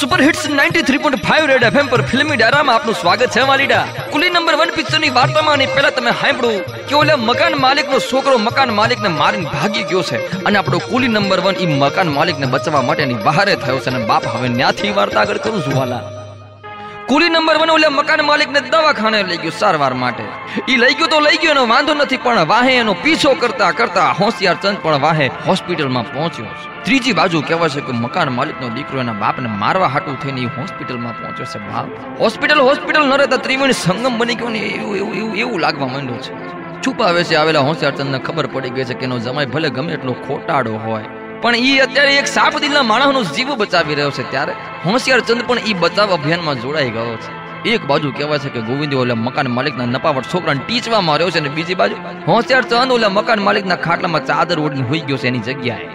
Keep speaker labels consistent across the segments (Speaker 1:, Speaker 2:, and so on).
Speaker 1: Super hits 93.5 red FM પર ફિલ્મી ડાયરામાં આપનું સ્વાગત છે, વાલીડા. કુલી નંબર 1 પિક્ચરની વાર્તામાં ની પહેલા તમે સાંભળ્યું કે ઓલે મકાન માલિકનો છોકરો મકાન માલિકને મારીને ભાગી ગયો છે અને આપણો કુલી નંબર 1 ઈ મકાન માલિકને બચાવવા માટેની બહારે થયો છે અને બાપ હવે ન્યાથી વાર્તા આગળ કરું છું, વાલા. કુલી નંબર વન ઓલે મકાન માલિકને દવાખાને લઈ ગયો સારવાર માટે. ઈ લઈ ગયો તો લઈ ગયો, એનો વાંધો નથી, પણ વાહે એનો પીછો કરતા કરતા હોશિયાર ચંદ પણ વાહે હોસ્પિટલમાં પહોંચ્યો. ત્રીજી બાજુ કહેવાય છે કે મકાન માલિકનો દીકરો એના બાપને મારવા હાટું થઈને એ હોસ્પિટલમાં પહોંચ્યો છે બાપ. હોસ્પિટલ હોસ્પિટલ ન રહેતા ત્રિવેણી સંગમ બની ગયો ને એવું એવું એવું એવું લાગવા માંડ્યું છે. છુપાવે છે આવેલા હોશિયાર ચંદને ખબર પડી ગઈ છે કે એનો જમાઈ ભલે ગમે એટલો ખોટાડો હોય. પણ ઈ અત્યારે એક સાપ દિલના માણસનો જીવ બચાવી રહ્યો છે ત્યારે હોશિયાર ચંદ પણ ઈ બચાવ અભિયાનમાં જોડાઈ ગયો છે. એક બાજુ કહેવાય છે કે ગોવિંદ ઓલા મકાન માલિકના નપાવટ છોકરાને ટીચવામાં રહ્યો છે અને બીજી બાજુ હોશિયાર ચંદ ઓલા મકાન માલિકના ખાટલામાં ચાદર ઓઢીને હોઈ ગયો છે એની જગ્યાએ.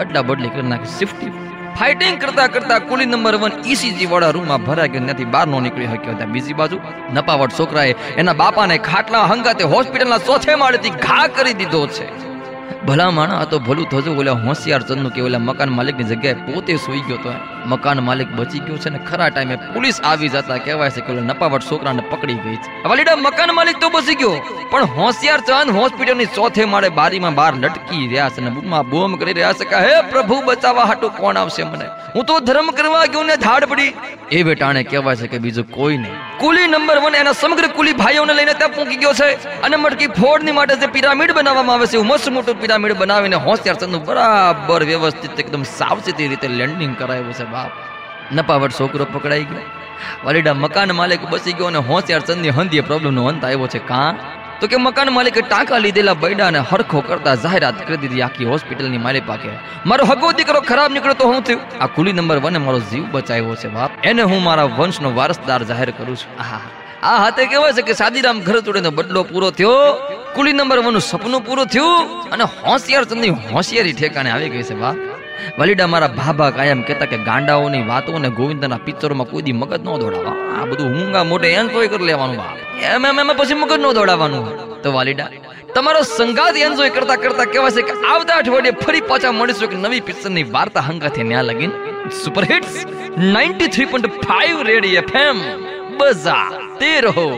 Speaker 1: અટલા બદલી કરી નાખી. સિફ્ટી ફાઇટિંગ કરતા કરતા કુલી નંબર વન ઈસીજી વાળા રૂમમાં ભરાઈ ગયો ત્યાંથી બહાર નો નીકળી શક્યો ત્યાં. બીજી બાજુ નપાવટ છોકરાએ એના બાપાને ખાટલા હંગાતે હોસ્પિટલના ચોથે માળેથી ઘા કરી દીધો છે. ભલા માણા આ તો ભલું થતું ઓલા હોશિયાર ચંદનું કે ઓલા મકાન માલિકની જગ્યાએ પોતે સૂઈ ગયો તો મકાન માલિક બચી ગયો છે ને ખરા ટાઈમે પોલીસ આવી જતા કહેવાય છે કે ઓલા નપાવટ છોકરાને પકડી ગઈ છે. વાલીડા મકાન માલિક તો બચી ગયો. પણ હોશિયાર ચંદ હોસ્પિટલની ચોથે માળે બારીમાં બહાર લટકી રહ્યા છે ને બૂમા બોમ કરી રહ્યા છે કે, હે પ્રભુ, બચાવવા હાટું કોણ આવશે મને? હું તો ધર્મ કરવા ગયો ને ધાડ પડી. એ બેટાણે કહેવાય છે કે બીજું કોઈ નહીં. કુલી નંબર વન એના સમગ્ર કુલી ભાઈઓને લઈને ત્યાં પહોંચી ગયો છે અને મટકી ફોડની માટે જે પિરામિડ બનાવવામાં આવે છે મસ્ત મોટું પિરામિડ બનાવીને હોશિયાર ચંદનું બરાબર વ્યવસ્થિત એકદમ સાવચેતી રીતે લેન્ડિંગ કરાવ્યું છે બાપ. નપાવટ છોકરો પકડાઈ ગયો. વાલીડા મકાન માલિક બસી ગયો અને હોશિયાર ચંદની હંધીએ પ્રોબ્લેમનો અંત આવ્યો છે કાં? તો કે મકાન માલિકે ટાંકા લીધેલા બૈડાને હરખો કરતા જાહેરાત કરી દીધી આખી હોસ્પિટલની માલિક પાકે મારો હગો દીકરો ખરાબ નીકળ્યો તો હું થયું? આ કુલી નંબર વને મારો જીવ બચાવ્યો છે બાપ. એને હું મારા વંશનો વારસદાર જાહેર કરું છું. આ હાથે કહેવાય છે કે સાદીરામ ઘર તોડીનો બદલો પૂરો થયો. કુલી નંબર વન સપનું પૂરું થયું અને હોશિયાર ચંદની હોશિયારી ઠેકાણે આવી ગઈ છે વાહ વલીડા મારા ભાભા કાયમ કહેતા કે ગાંડાઓની વાતો અને ગોવિંદના પિક્ચરોમાં કોઈ દી મગજ ન દોડાવવા આ બધું હુંગા મોટે એન્જોય કરી લેવાનું એમ એમ એમ પછી મગજ ન દોડાવાનું તો વાલીડા, તમારો સંગાત એન્જોય કરતા કરતા કહેવાય છે કે આવતા અઠવાડિયે ફરી પાછા મળીશું એક નવી પિક્ચરની વાર્તા હંગાથી ન્યા લગીન. સુપર હિટ્સ 93.5 રેડી એફએમ બઝા, તે રહો.